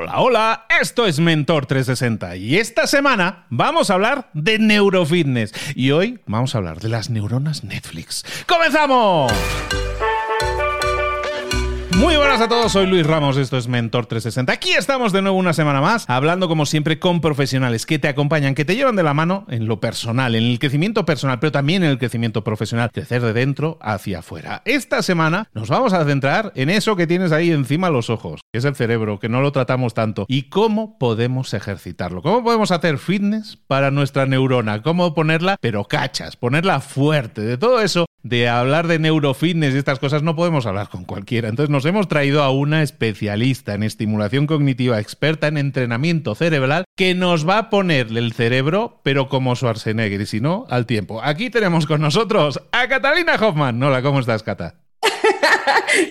Hola, hola, esto es Mentor 360 y esta semana vamos a hablar de neurofitness y hoy vamos a hablar de las neuronas Netflix. ¡Comenzamos! Muy buenas a todos, soy Luis Ramos, esto es Mentor 360. Aquí estamos de nuevo una semana más, hablando como siempre con profesionales que te acompañan, que te llevan de la mano en lo personal, en el crecimiento personal, pero también en el crecimiento profesional, crecer de dentro hacia afuera. Esta semana nos vamos a centrar en eso que tienes ahí encima los ojos, que es el cerebro, que no lo tratamos tanto, y cómo podemos ejercitarlo, cómo podemos hacer fitness para nuestra neurona, cómo ponerla, pero cachas, ponerla fuerte, de todo eso de hablar de neurofitness y estas cosas no podemos hablar con cualquiera. Entonces nos hemos traído a una especialista en estimulación cognitiva, experta en entrenamiento cerebral, que nos va a ponerle el cerebro, pero como Schwarzenegger, y si no, al tiempo. Aquí tenemos con nosotros a Catalina Hoffman. Hola, ¿cómo estás, Cata?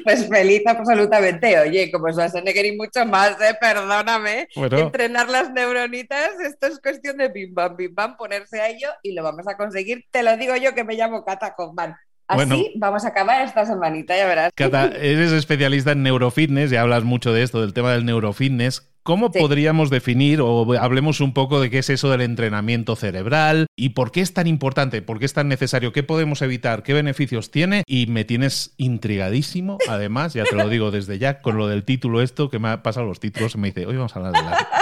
Pues feliz absolutamente. Oye, como Schwarzenegger y mucho más, ¿eh? perdóname. Entrenar las neuronitas, esto es cuestión de bim bam, bim bam, ponerse a ello y lo vamos a conseguir. Te lo digo yo que me llamo Cata Hoffman. Así vamos a acabar esta semanita, ya verás. Cata, eres especialista en neurofitness y hablas mucho de esto, del tema del neurofitness. ¿Cómo podríamos definir o hablemos un poco de qué es eso del entrenamiento cerebral y por qué es tan importante, por qué es tan necesario, qué podemos evitar, qué beneficios tiene? Y me tienes intrigadísimo, además, ya te lo digo desde ya, con lo del título esto, que me ha pasado los títulos, me dice, hoy vamos a hablar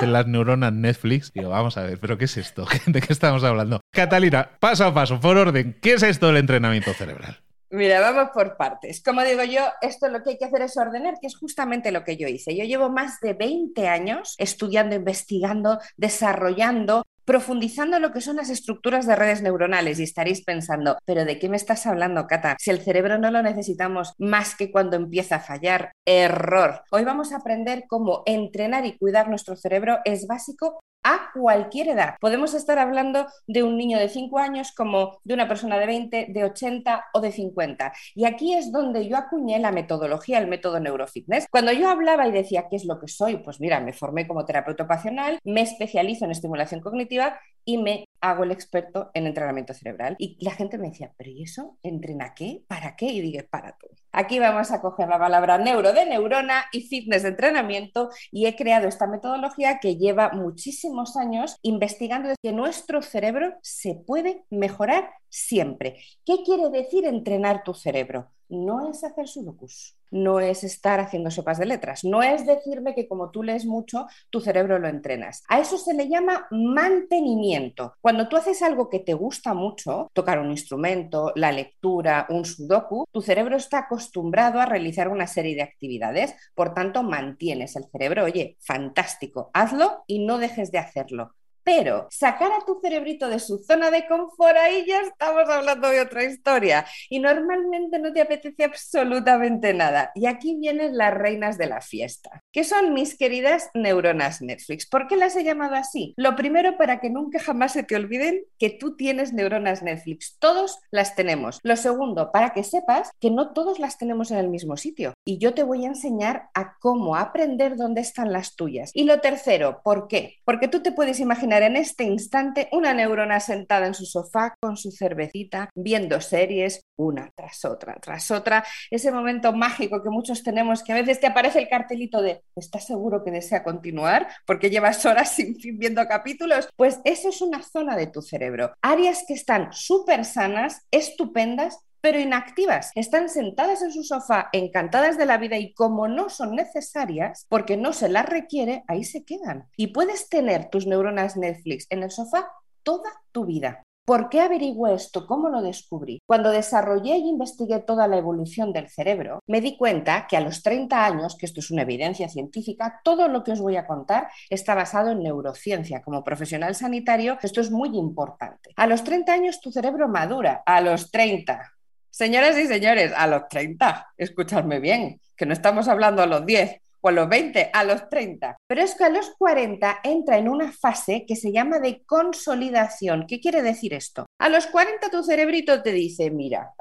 de, las neuronas Netflix. Digo, vamos a ver, pero ¿qué es esto? ¿De qué estamos hablando? Catalina, paso a paso, por orden, ¿qué es esto del entrenamiento cerebral? Mira, vamos por partes. Como digo yo, esto lo que hay que hacer es ordenar, que es justamente lo que yo hice. Yo llevo más de 20 años estudiando, investigando, desarrollando profundizando lo que son las estructuras de redes neuronales y estaréis pensando, pero ¿de qué me estás hablando, Cata? Si el cerebro no lo necesitamos más que cuando empieza a fallar, error. Hoy vamos a aprender cómo entrenar y cuidar nuestro cerebro es básico a cualquier edad. Podemos estar hablando de un niño de 5 años como de una persona de 20, de 80 o de 50. Y aquí es donde yo acuñé la metodología, el método neurofitness. Cuando yo hablaba y decía qué es lo que soy, pues mira, me formé como terapeuta ocupacional, me especializo en estimulación cognitiva y me hago el experto en entrenamiento cerebral. Y la gente me decía, ¿pero y eso? ¿Entrena qué? ¿Para qué? Y dije, para todo. Aquí vamos a coger la palabra neuro de neurona y fitness de entrenamiento y he creado esta metodología que lleva muchísimos años investigando que nuestro cerebro se puede mejorar siempre. ¿Qué quiere decir entrenar tu cerebro? No es hacer sudokus no es estar haciendo sopas de letras, no es decirme que como tú lees mucho, tu cerebro lo entrenas. A eso se le llama mantenimiento. Cuando tú haces algo que te gusta mucho, tocar un instrumento, la lectura, un sudoku, tu cerebro está acostumbrado a realizar una serie de actividades, por tanto mantienes el cerebro, oye, fantástico, hazlo y no dejes de hacerlo. Pero sacar a tu cerebrito de su zona de confort, ahí ya estamos hablando de otra historia. Y normalmente no te apetece absolutamente nada. Y aquí vienen las reinas de la fiesta, que son mis queridas neuronas Netflix. ¿Por qué las he llamado así? Lo primero, para que nunca jamás se te olviden que tú tienes neuronas Netflix. Todos las tenemos. Lo segundo, para que sepas que no todos las tenemos en el mismo sitio. Y yo te voy a enseñar a cómo aprender dónde están las tuyas. Y lo tercero, ¿por qué? Porque tú te puedes imaginar en este instante una neurona sentada en su sofá con su cervecita, viendo series una tras otra, tras otra. Ese momento mágico que muchos tenemos, que a veces te aparece el cartelito de ¿estás seguro que desea continuar? Porque llevas horas sin fin viendo capítulos. Pues eso es una zona de tu cerebro. Áreas que están súper sanas, estupendas, pero inactivas. Están sentadas en su sofá, encantadas de la vida y como no son necesarias, porque no se las requiere, ahí se quedan. Y puedes tener tus neuronas Netflix en el sofá toda tu vida. ¿Por qué averigué esto? ¿Cómo lo descubrí? Cuando desarrollé y investigué toda la evolución del cerebro, me di cuenta que a los 30 años, que esto es una evidencia científica, todo lo que os voy a contar está basado en neurociencia. Como profesional sanitario, esto es muy importante. A los 30 años tu cerebro madura, a los 30. Señores y señores, a los 30, escuchadme bien, que no estamos hablando a los 10 o a los 20, a los 30. Pero es que a los 40 entra en una fase que se llama de consolidación. ¿Qué quiere decir esto? A los 40 tu cerebrito te dice, mira,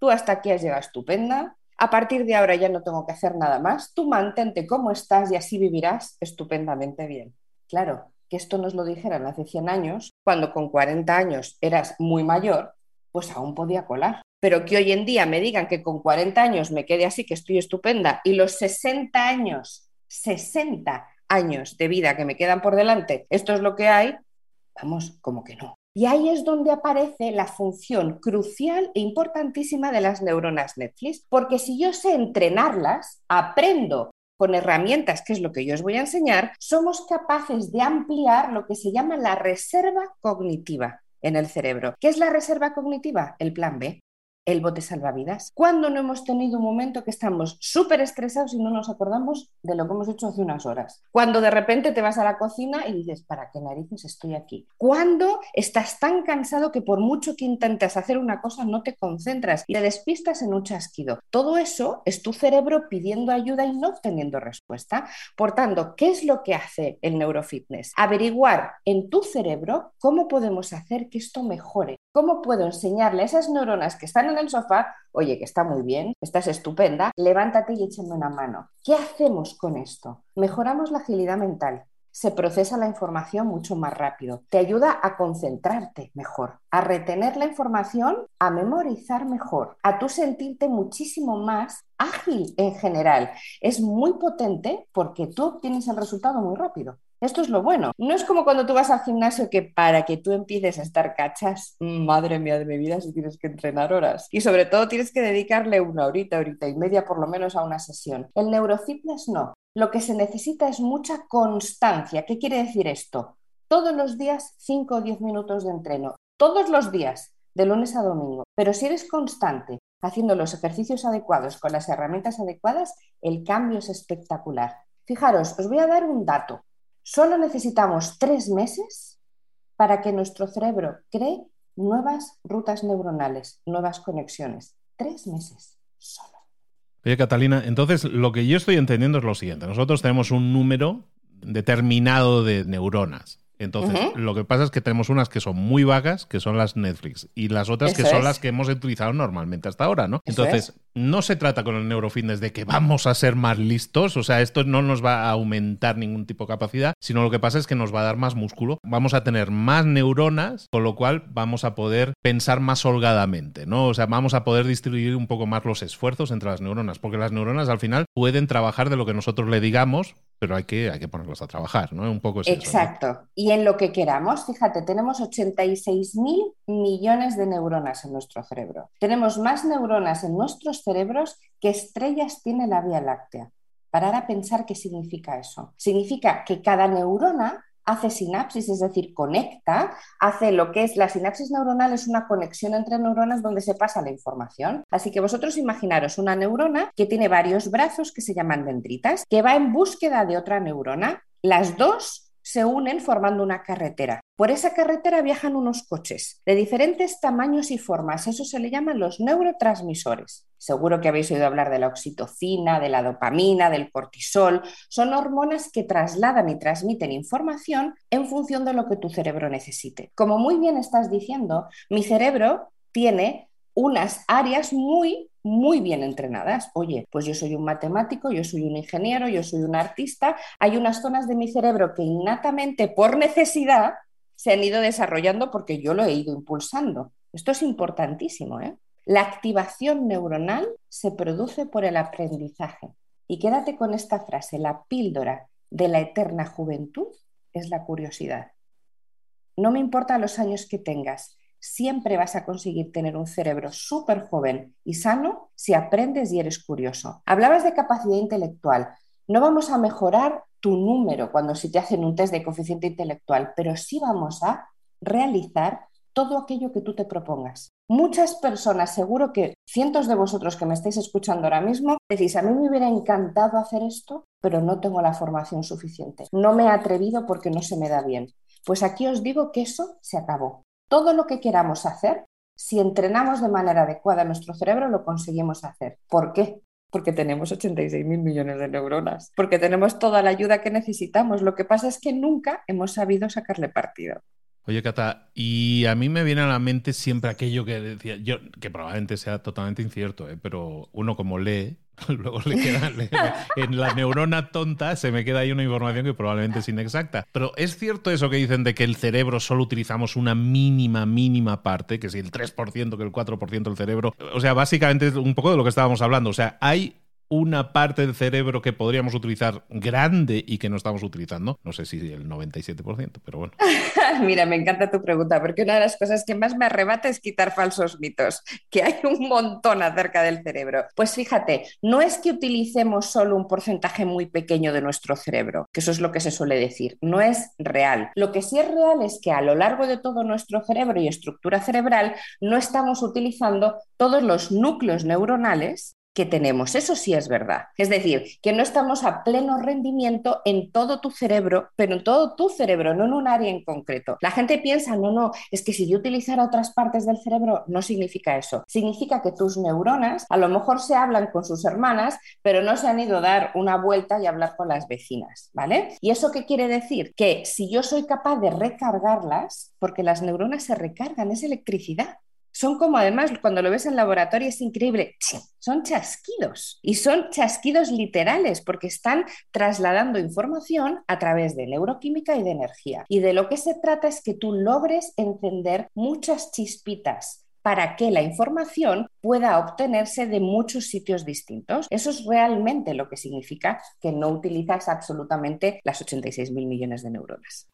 tú hasta aquí has llegado estupenda, a partir de ahora ya no tengo que hacer nada más, tú mantente como estás y así vivirás estupendamente bien. Claro, que esto nos lo dijeran hace 100 años, cuando con 40 años eras muy mayor, pues aún podía colar pero que hoy en día me digan que con 40 años me quede así, que estoy estupenda, y los 60 años, 60 años de vida que me quedan por delante, esto es lo que hay, vamos, como que no. Y ahí es donde aparece la función crucial e importantísima de las neuronas Netflix, porque si yo sé entrenarlas, aprendo con herramientas, que es lo que yo os voy a enseñar, somos capaces de ampliar lo que se llama la reserva cognitiva en el cerebro. ¿Qué es la reserva cognitiva? El plan B el bote salvavidas. ¿Cuándo no hemos tenido un momento que estamos súper estresados y no nos acordamos de lo que hemos hecho hace unas horas? Cuando de repente te vas a la cocina y dices, ¿para qué narices estoy aquí? ¿Cuándo estás tan cansado que por mucho que intentas hacer una cosa no te concentras y te despistas en un chasquido? Todo eso es tu cerebro pidiendo ayuda y no obteniendo respuesta. Por tanto, ¿qué es lo que hace el neurofitness? Averiguar en tu cerebro cómo podemos hacer que esto mejore. ¿Cómo puedo enseñarle a esas neuronas que están en el sofá, oye, que está muy bien, estás estupenda, levántate y échame una mano? ¿Qué hacemos con esto? Mejoramos la agilidad mental, se procesa la información mucho más rápido. Te ayuda a concentrarte mejor, a retener la información, a memorizar mejor, a tú sentirte muchísimo más ágil en general. Es muy potente porque tú obtienes el resultado muy rápido. Esto es lo bueno. No es como cuando tú vas al gimnasio que para que tú empieces a estar cachas, madre mía de mi vida, si tienes que entrenar horas. Y sobre todo tienes que dedicarle una horita, horita y media por lo menos a una sesión. El neurofitness no. Lo que se necesita es mucha constancia. ¿Qué quiere decir esto? Todos los días 5 o 10 minutos de entreno. Todos los días, de lunes a domingo. Pero si eres constante, haciendo los ejercicios adecuados con las herramientas adecuadas, el cambio es espectacular. Fijaros, os voy a dar un dato. Solo necesitamos tres meses para que nuestro cerebro cree nuevas rutas neuronales, nuevas conexiones. Tres meses solo. Oye, Catalina, entonces lo que yo estoy entendiendo es lo siguiente. Nosotros tenemos un número determinado de neuronas. Entonces, lo que pasa es que tenemos unas que son muy vagas, que son las Netflix, y las otras que son las que hemos utilizado normalmente hasta ahora, ¿no? Entonces, no se trata con el neurofitness de que vamos a ser más listos, o sea, esto no nos va a aumentar ningún tipo de capacidad, sino lo que pasa es que nos va a dar más músculo, vamos a tener más neuronas, con lo cual vamos a poder pensar más holgadamente, ¿no? O sea, vamos a poder distribuir un poco más los esfuerzos entre las neuronas, porque las neuronas al final pueden trabajar de lo que nosotros le digamos, pero hay que, hay que ponerlos a trabajar, ¿no? Un poco es Exacto. Y en lo que queramos, fíjate, tenemos 86 mil millones de neuronas en nuestro cerebro. Tenemos más neuronas en nuestros cerebros que estrellas tiene la Vía Láctea. Parar a pensar qué significa eso. Significa que cada neurona hace sinapsis, es decir, conecta, hace lo que es la sinapsis neuronal, es una conexión entre neuronas donde se pasa la información. Así que vosotros imaginaros una neurona que tiene varios brazos que se llaman dendritas, que va en búsqueda de otra neurona. Las dos se unen formando una carretera. Por esa carretera viajan unos coches de diferentes tamaños y formas. Eso se le llaman los neurotransmisores. Seguro que habéis oído hablar de la oxitocina, de la dopamina, del cortisol. Son hormonas que trasladan y transmiten información en función de lo que tu cerebro necesite. Como muy bien estás diciendo, mi cerebro tiene unas áreas muy muy bien entrenadas. Oye, pues yo soy un matemático, yo soy un ingeniero, yo soy un artista. Hay unas zonas de mi cerebro que innatamente, por necesidad, se han ido desarrollando porque yo lo he ido impulsando. Esto es importantísimo. ¿eh? La activación neuronal se produce por el aprendizaje. Y quédate con esta frase, la píldora de la eterna juventud es la curiosidad. No me importa los años que tengas, siempre vas a conseguir tener un cerebro súper joven y sano si aprendes y eres curioso. Hablabas de capacidad intelectual. No vamos a mejorar tu número cuando se te hacen un test de coeficiente intelectual, pero sí vamos a realizar todo aquello que tú te propongas. Muchas personas, seguro que cientos de vosotros que me estáis escuchando ahora mismo, decís, a mí me hubiera encantado hacer esto, pero no tengo la formación suficiente. No me he atrevido porque no se me da bien. Pues aquí os digo que eso se acabó. Todo lo que queramos hacer, si entrenamos de manera adecuada nuestro cerebro, lo conseguimos hacer. ¿Por qué? Porque tenemos 86 mil millones de neuronas, porque tenemos toda la ayuda que necesitamos. Lo que pasa es que nunca hemos sabido sacarle partido. Oye, Cata, y a mí me viene a la mente siempre aquello que decía yo, que probablemente sea totalmente incierto, ¿eh? pero uno como lee, luego le queda en la neurona tonta se me queda ahí una información que probablemente es inexacta. Pero es cierto eso que dicen de que el cerebro solo utilizamos una mínima, mínima parte, que si el 3%, que el 4% del cerebro. O sea, básicamente es un poco de lo que estábamos hablando. O sea, hay una parte del cerebro que podríamos utilizar grande y que no estamos utilizando. No sé si el 97%, pero bueno. Mira, me encanta tu pregunta, porque una de las cosas que más me arrebata es quitar falsos mitos, que hay un montón acerca del cerebro. Pues fíjate, no es que utilicemos solo un porcentaje muy pequeño de nuestro cerebro, que eso es lo que se suele decir, no es real. Lo que sí es real es que a lo largo de todo nuestro cerebro y estructura cerebral no estamos utilizando todos los núcleos neuronales que tenemos. Eso sí es verdad. Es decir, que no estamos a pleno rendimiento en todo tu cerebro, pero en todo tu cerebro, no en un área en concreto. La gente piensa, no, no, es que si yo utilizara otras partes del cerebro, no significa eso. Significa que tus neuronas a lo mejor se hablan con sus hermanas, pero no se han ido a dar una vuelta y hablar con las vecinas, ¿vale? ¿Y eso qué quiere decir? Que si yo soy capaz de recargarlas, porque las neuronas se recargan, es electricidad. Son como además, cuando lo ves en laboratorio es increíble, son chasquidos y son chasquidos literales porque están trasladando información a través de neuroquímica y de energía. Y de lo que se trata es que tú logres encender muchas chispitas para que la información pueda obtenerse de muchos sitios distintos. Eso es realmente lo que significa que no utilizas absolutamente las 86 mil millones de neuronas.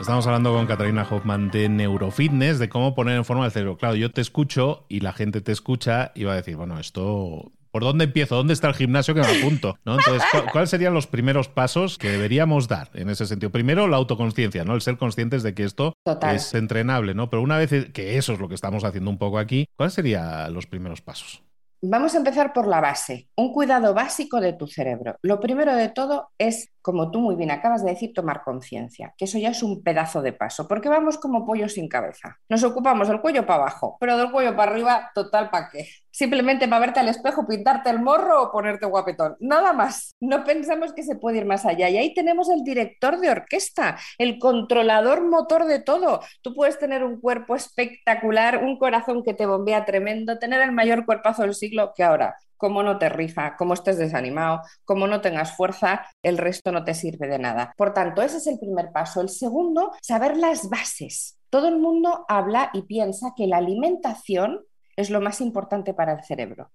Estamos hablando con Catalina Hoffman de neurofitness, de cómo poner en forma el cerebro. Claro, yo te escucho y la gente te escucha y va a decir, bueno, esto ¿Por dónde empiezo? ¿Dónde está el gimnasio que me apunto? ¿No? Entonces, ¿cuáles serían los primeros pasos que deberíamos dar en ese sentido? Primero, la autoconciencia, ¿no? El ser conscientes de que esto es entrenable, ¿no? Pero una vez que eso es lo que estamos haciendo un poco aquí, ¿cuáles serían los primeros pasos? Vamos a empezar por la base, un cuidado básico de tu cerebro. Lo primero de todo es, como tú muy bien acabas de decir, tomar conciencia, que eso ya es un pedazo de paso, porque vamos como pollo sin cabeza. Nos ocupamos del cuello para abajo, pero del cuello para arriba, total, ¿para qué? Simplemente para verte al espejo, pintarte el morro o ponerte guapetón. Nada más. No pensamos que se puede ir más allá. Y ahí tenemos el director de orquesta, el controlador motor de todo. Tú puedes tener un cuerpo espectacular, un corazón que te bombea tremendo, tener el mayor cuerpazo del siglo que ahora como no te rifa, como estés desanimado, como no tengas fuerza, el resto no te sirve de nada. Por tanto, ese es el primer paso. El segundo, saber las bases. Todo el mundo habla y piensa que la alimentación es lo más importante para el cerebro.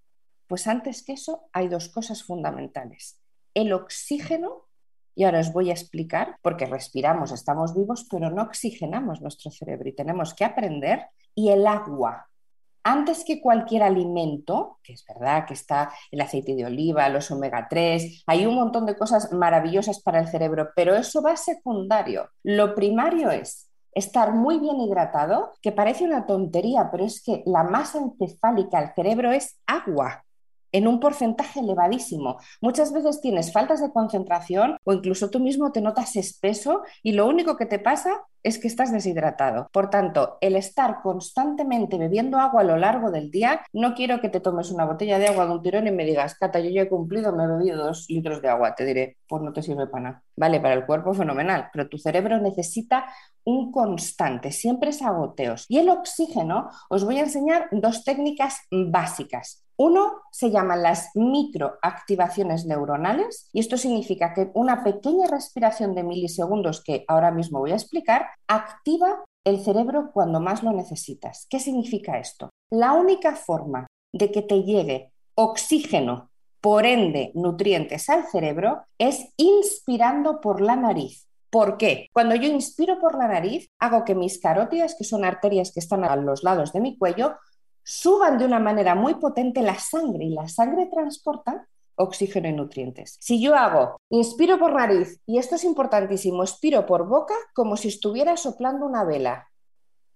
Pues antes que eso hay dos cosas fundamentales. El oxígeno, y ahora os voy a explicar, porque respiramos, estamos vivos, pero no oxigenamos nuestro cerebro y tenemos que aprender, y el agua. Antes que cualquier alimento, que es verdad que está el aceite de oliva, los omega 3, hay un montón de cosas maravillosas para el cerebro, pero eso va secundario. Lo primario es estar muy bien hidratado, que parece una tontería, pero es que la masa encefálica al cerebro es agua en un porcentaje elevadísimo. Muchas veces tienes faltas de concentración o incluso tú mismo te notas espeso y lo único que te pasa es que estás deshidratado. Por tanto, el estar constantemente bebiendo agua a lo largo del día, no quiero que te tomes una botella de agua de un tirón y me digas, Cata, yo ya he cumplido, me he bebido dos litros de agua. Te diré, pues no te sirve para nada. Vale, para el cuerpo fenomenal, pero tu cerebro necesita un constante, siempre es agoteos. Y el oxígeno, os voy a enseñar dos técnicas básicas. Uno se llaman las microactivaciones neuronales y esto significa que una pequeña respiración de milisegundos que ahora mismo voy a explicar activa el cerebro cuando más lo necesitas. ¿Qué significa esto? La única forma de que te llegue oxígeno, por ende nutrientes al cerebro, es inspirando por la nariz. ¿Por qué? Cuando yo inspiro por la nariz, hago que mis carótidas, que son arterias que están a los lados de mi cuello, suban de una manera muy potente la sangre y la sangre transporta oxígeno y nutrientes. Si yo hago, inspiro por nariz, y esto es importantísimo, expiro por boca como si estuviera soplando una vela.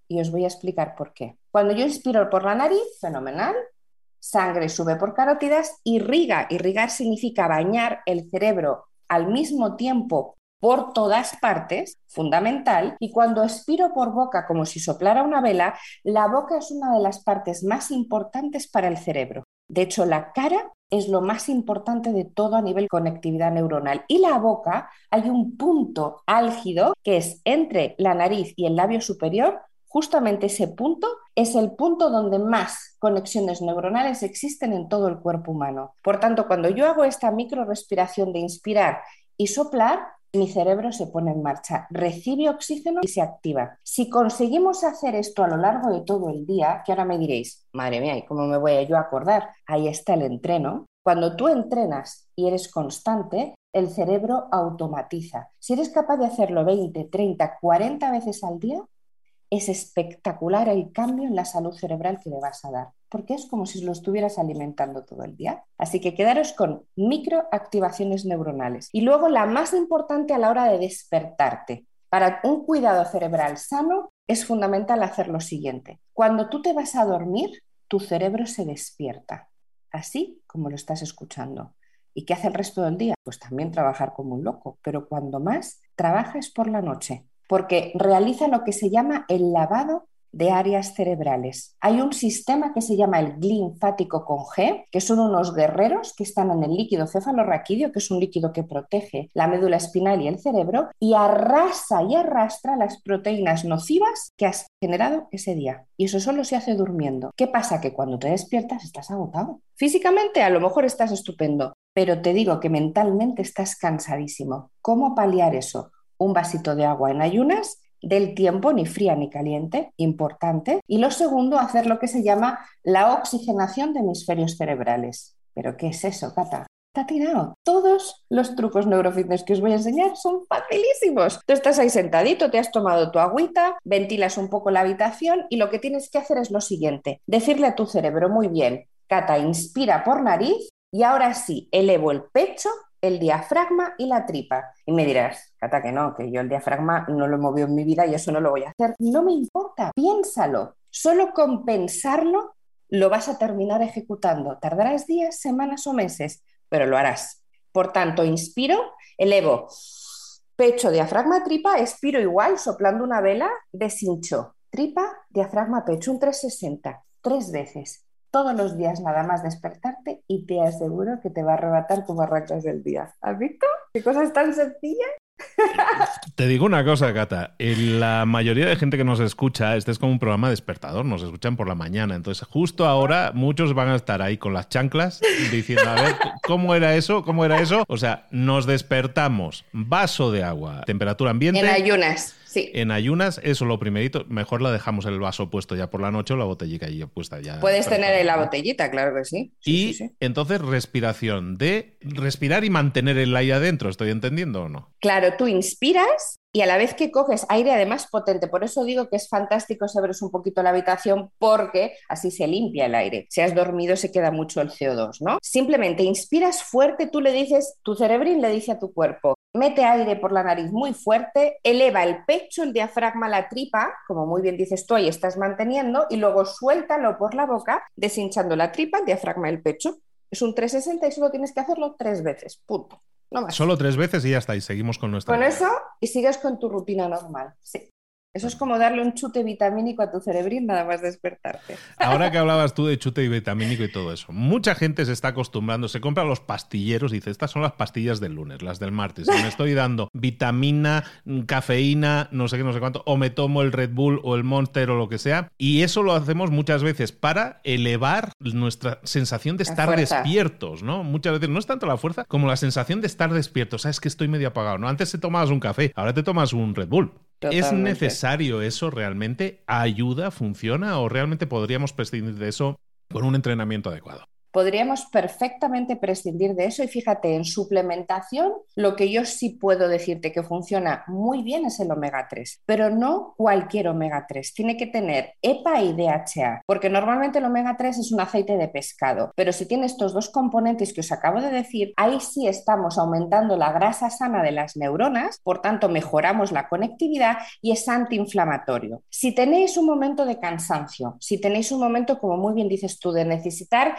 Y os voy a explicar por qué. Cuando yo inspiro por la nariz, fenomenal, sangre sube por carótidas, irriga, irrigar significa bañar el cerebro al mismo tiempo por todas partes, fundamental, y cuando expiro por boca como si soplara una vela, la boca es una de las partes más importantes para el cerebro. De hecho, la cara es lo más importante de todo a nivel conectividad neuronal. Y la boca, hay un punto álgido que es entre la nariz y el labio superior. Justamente ese punto es el punto donde más conexiones neuronales existen en todo el cuerpo humano. Por tanto, cuando yo hago esta micro respiración de inspirar y soplar, mi cerebro se pone en marcha, recibe oxígeno y se activa. Si conseguimos hacer esto a lo largo de todo el día, que ahora me diréis, madre mía, ¿y cómo me voy yo a acordar? Ahí está el entreno. Cuando tú entrenas y eres constante, el cerebro automatiza. Si eres capaz de hacerlo 20, 30, 40 veces al día, es espectacular el cambio en la salud cerebral que le vas a dar, porque es como si lo estuvieras alimentando todo el día. Así que quedaros con microactivaciones neuronales. Y luego la más importante a la hora de despertarte. Para un cuidado cerebral sano es fundamental hacer lo siguiente. Cuando tú te vas a dormir, tu cerebro se despierta, así como lo estás escuchando. ¿Y qué hace el resto del día? Pues también trabajar como un loco, pero cuando más trabaja es por la noche porque realiza lo que se llama el lavado de áreas cerebrales. Hay un sistema que se llama el linfático con G, que son unos guerreros que están en el líquido cefalorraquídeo, que es un líquido que protege la médula espinal y el cerebro, y arrasa y arrastra las proteínas nocivas que has generado ese día. Y eso solo se hace durmiendo. ¿Qué pasa? Que cuando te despiertas estás agotado. Físicamente a lo mejor estás estupendo, pero te digo que mentalmente estás cansadísimo. ¿Cómo paliar eso? Un vasito de agua en ayunas, del tiempo, ni fría ni caliente, importante. Y lo segundo, hacer lo que se llama la oxigenación de hemisferios cerebrales. ¿Pero qué es eso, Cata? Está tirado. Todos los trucos neurofitness que os voy a enseñar son facilísimos. Tú estás ahí sentadito, te has tomado tu agüita, ventilas un poco la habitación y lo que tienes que hacer es lo siguiente, decirle a tu cerebro, muy bien, Cata, inspira por nariz y ahora sí, elevo el pecho el diafragma y la tripa. Y me dirás, Cata, que no, que yo el diafragma no lo he movido en mi vida y eso no lo voy a hacer. No me importa, piénsalo. Solo con pensarlo lo vas a terminar ejecutando. Tardarás días, semanas o meses, pero lo harás. Por tanto, inspiro, elevo pecho, diafragma, tripa, expiro igual, soplando una vela, deshincho. Tripa, diafragma, pecho, un 360, tres veces todos los días nada más despertarte y te aseguro que te va a arrebatar como arrancas del día. ¿Has visto? ¿Qué cosas tan sencillas? Te digo una cosa, Cata. La mayoría de gente que nos escucha, este es como un programa despertador, nos escuchan por la mañana. Entonces, justo ahora, muchos van a estar ahí con las chanclas diciendo, a ver, ¿cómo era eso? ¿Cómo era eso? O sea, nos despertamos, vaso de agua, temperatura ambiente. En ayunas. En ayunas, eso lo primerito, mejor la dejamos el vaso puesto ya por la noche o la botellita ahí puesta ya. Puedes tener la botellita, claro que sí. y entonces respiración, de respirar y mantener el aire adentro, ¿estoy entendiendo o no? Claro, tú inspiras y a la vez que coges aire además potente. Por eso digo que es fantástico si abres un poquito la habitación porque así se limpia el aire. Si has dormido se queda mucho el CO2, ¿no? Simplemente inspiras fuerte, tú le dices, tu cerebrín le dice a tu cuerpo, mete aire por la nariz muy fuerte, eleva el pecho, el diafragma, la tripa, como muy bien dices tú, ahí estás manteniendo, y luego suéltalo por la boca, deshinchando la tripa, el diafragma, el pecho. Es un 360 y solo tienes que hacerlo tres veces, punto. Solo tres veces y ya está, y seguimos con nuestra. Con eso y sigues con tu rutina normal. Sí. Eso es como darle un chute vitamínico a tu cerebrín nada más despertarte. Ahora que hablabas tú de chute vitamínico y todo eso, mucha gente se está acostumbrando, se compra los pastilleros y dice, estas son las pastillas del lunes, las del martes. me estoy dando vitamina, cafeína, no sé qué, no sé cuánto, o me tomo el Red Bull o el Monster o lo que sea. Y eso lo hacemos muchas veces para elevar nuestra sensación de estar despiertos, ¿no? Muchas veces no es tanto la fuerza como la sensación de estar despierto. Sabes que estoy medio apagado, ¿no? Antes te tomabas un café, ahora te tomas un Red Bull. ¿Es necesario eso realmente? ¿Ayuda? ¿Funciona? ¿O realmente podríamos prescindir de eso con un entrenamiento adecuado? Podríamos perfectamente prescindir de eso. Y fíjate, en suplementación lo que yo sí puedo decirte que funciona muy bien es el omega 3, pero no cualquier omega 3, tiene que tener EPA y DHA, porque normalmente el omega 3 es un aceite de pescado, pero si tiene estos dos componentes que os acabo de decir, ahí sí estamos aumentando la grasa sana de las neuronas, por tanto mejoramos la conectividad y es antiinflamatorio. Si tenéis un momento de cansancio, si tenéis un momento, como muy bien dices tú, de necesitar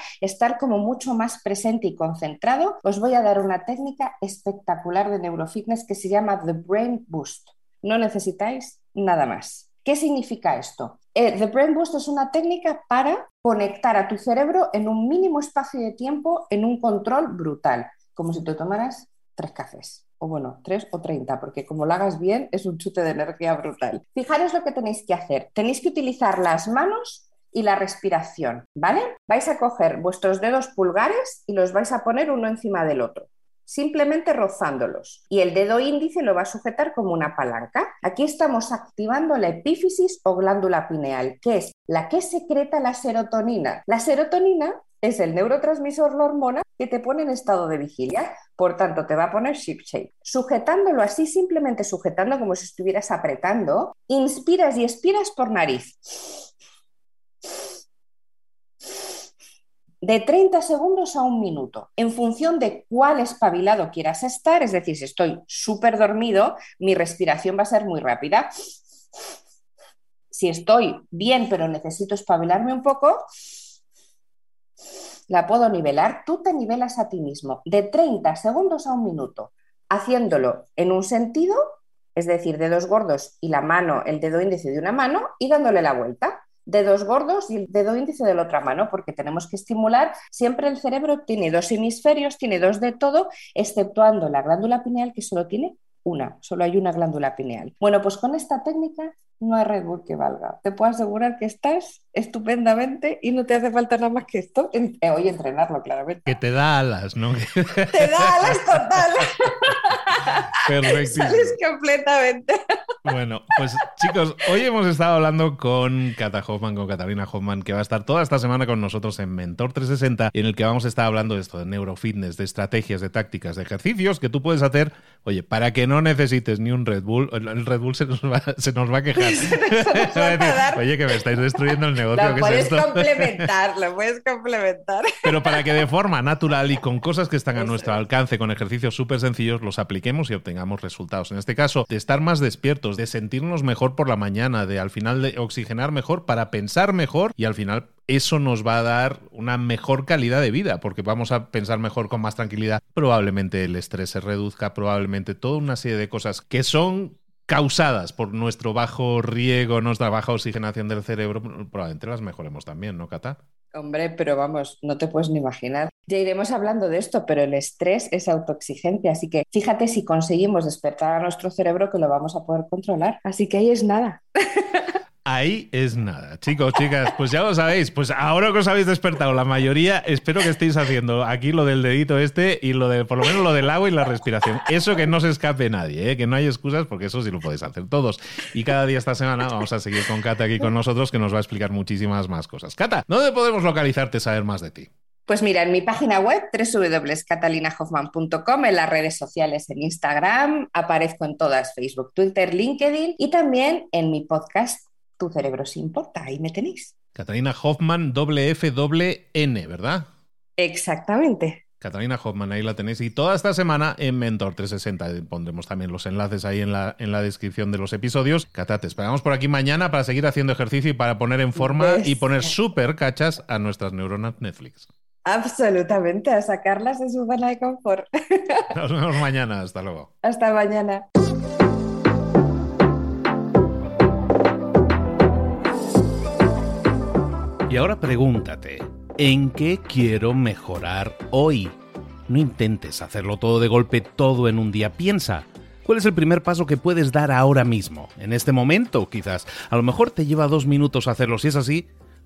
como mucho más presente y concentrado, os voy a dar una técnica espectacular de neurofitness que se llama The Brain Boost. No necesitáis nada más. ¿Qué significa esto? Eh, The Brain Boost es una técnica para conectar a tu cerebro en un mínimo espacio de tiempo en un control brutal, como si te tomaras tres cafés o bueno, tres o treinta, porque como lo hagas bien es un chute de energía brutal. Fijaros lo que tenéis que hacer. Tenéis que utilizar las manos y la respiración, ¿vale? Vais a coger vuestros dedos pulgares y los vais a poner uno encima del otro. simplemente rozándolos. Y el dedo índice lo va a sujetar como una palanca. Aquí estamos activando la epífisis o glándula pineal, que es la que secreta la serotonina. La serotonina es el neurotransmisor, la hormona que te pone en estado de vigilia. Por tanto, te va a poner ship shape. Sujetándolo así, simplemente sujetando como si estuvieras apretando, inspiras y expiras por nariz. De 30 segundos a un minuto, en función de cuál espabilado quieras estar, es decir, si estoy súper dormido, mi respiración va a ser muy rápida. Si estoy bien, pero necesito espabilarme un poco, la puedo nivelar. Tú te nivelas a ti mismo de 30 segundos a un minuto, haciéndolo en un sentido, es decir, dedos gordos y la mano, el dedo índice de una mano, y dándole la vuelta dedos gordos y el dedo índice de la otra mano, porque tenemos que estimular. Siempre el cerebro tiene dos hemisferios, tiene dos de todo, exceptuando la glándula pineal que solo tiene una, solo hay una glándula pineal. Bueno, pues con esta técnica no hay Red Bull que valga. Te puedo asegurar que estás estupendamente y no te hace falta nada más que esto. Eh, hoy entrenarlo, claramente. Que te da alas, ¿no? te da alas total. Perfectísimo. Sales completamente. Bueno, pues chicos, hoy hemos estado hablando con Cata Hoffman, con Catalina Hoffman, que va a estar toda esta semana con nosotros en Mentor 360, en el que vamos a estar hablando de esto, de neurofitness, de estrategias, de tácticas, de ejercicios que tú puedes hacer, oye, para que no necesites ni un Red Bull, el Red Bull se nos va, se nos va a quejar. oye, que me estáis destruyendo el negocio. Lo puedes complementar, lo puedes complementar. Pero para que de forma natural y con cosas que están a nuestro alcance, con ejercicios súper sencillos, los apliquemos y obtengamos resultados. En este caso, de estar más de sentirnos mejor por la mañana, de al final de oxigenar mejor para pensar mejor y al final eso nos va a dar una mejor calidad de vida, porque vamos a pensar mejor con más tranquilidad. Probablemente el estrés se reduzca, probablemente toda una serie de cosas que son causadas por nuestro bajo riego, nuestra baja oxigenación del cerebro, probablemente las mejoremos también, ¿no, Cata? Hombre, pero vamos, no te puedes ni imaginar. Ya iremos hablando de esto, pero el estrés es autoexigencia, así que fíjate si conseguimos despertar a nuestro cerebro que lo vamos a poder controlar. Así que ahí es nada. Ahí es nada. Chicos, chicas, pues ya lo sabéis. Pues ahora que os habéis despertado, la mayoría, espero que estéis haciendo aquí lo del dedito este y lo de, por lo menos lo del agua y la respiración. Eso que no se escape nadie, ¿eh? que no hay excusas porque eso sí lo podéis hacer todos. Y cada día esta semana vamos a seguir con Cata aquí con nosotros que nos va a explicar muchísimas más cosas. Cata, ¿dónde podemos localizarte, saber más de ti? Pues mira, en mi página web www.catalinahoffman.com, en las redes sociales, en Instagram, aparezco en todas, Facebook, Twitter, LinkedIn y también en mi podcast tu cerebro se importa, ahí me tenéis. Catalina Hoffman, doble F, doble N, ¿verdad? Exactamente. Catalina Hoffman, ahí la tenéis. Y toda esta semana en Mentor 360 pondremos también los enlaces ahí en la, en la descripción de los episodios. Cata, te esperamos por aquí mañana para seguir haciendo ejercicio y para poner en forma y poner súper cachas a nuestras neuronas Netflix. Absolutamente, a sacarlas de su zona de confort. Nos vemos mañana, hasta luego. Hasta mañana. Y ahora pregúntate, ¿en qué quiero mejorar hoy? No intentes hacerlo todo de golpe, todo en un día. Piensa, ¿cuál es el primer paso que puedes dar ahora mismo? En este momento, quizás. A lo mejor te lleva dos minutos hacerlo. Si es así,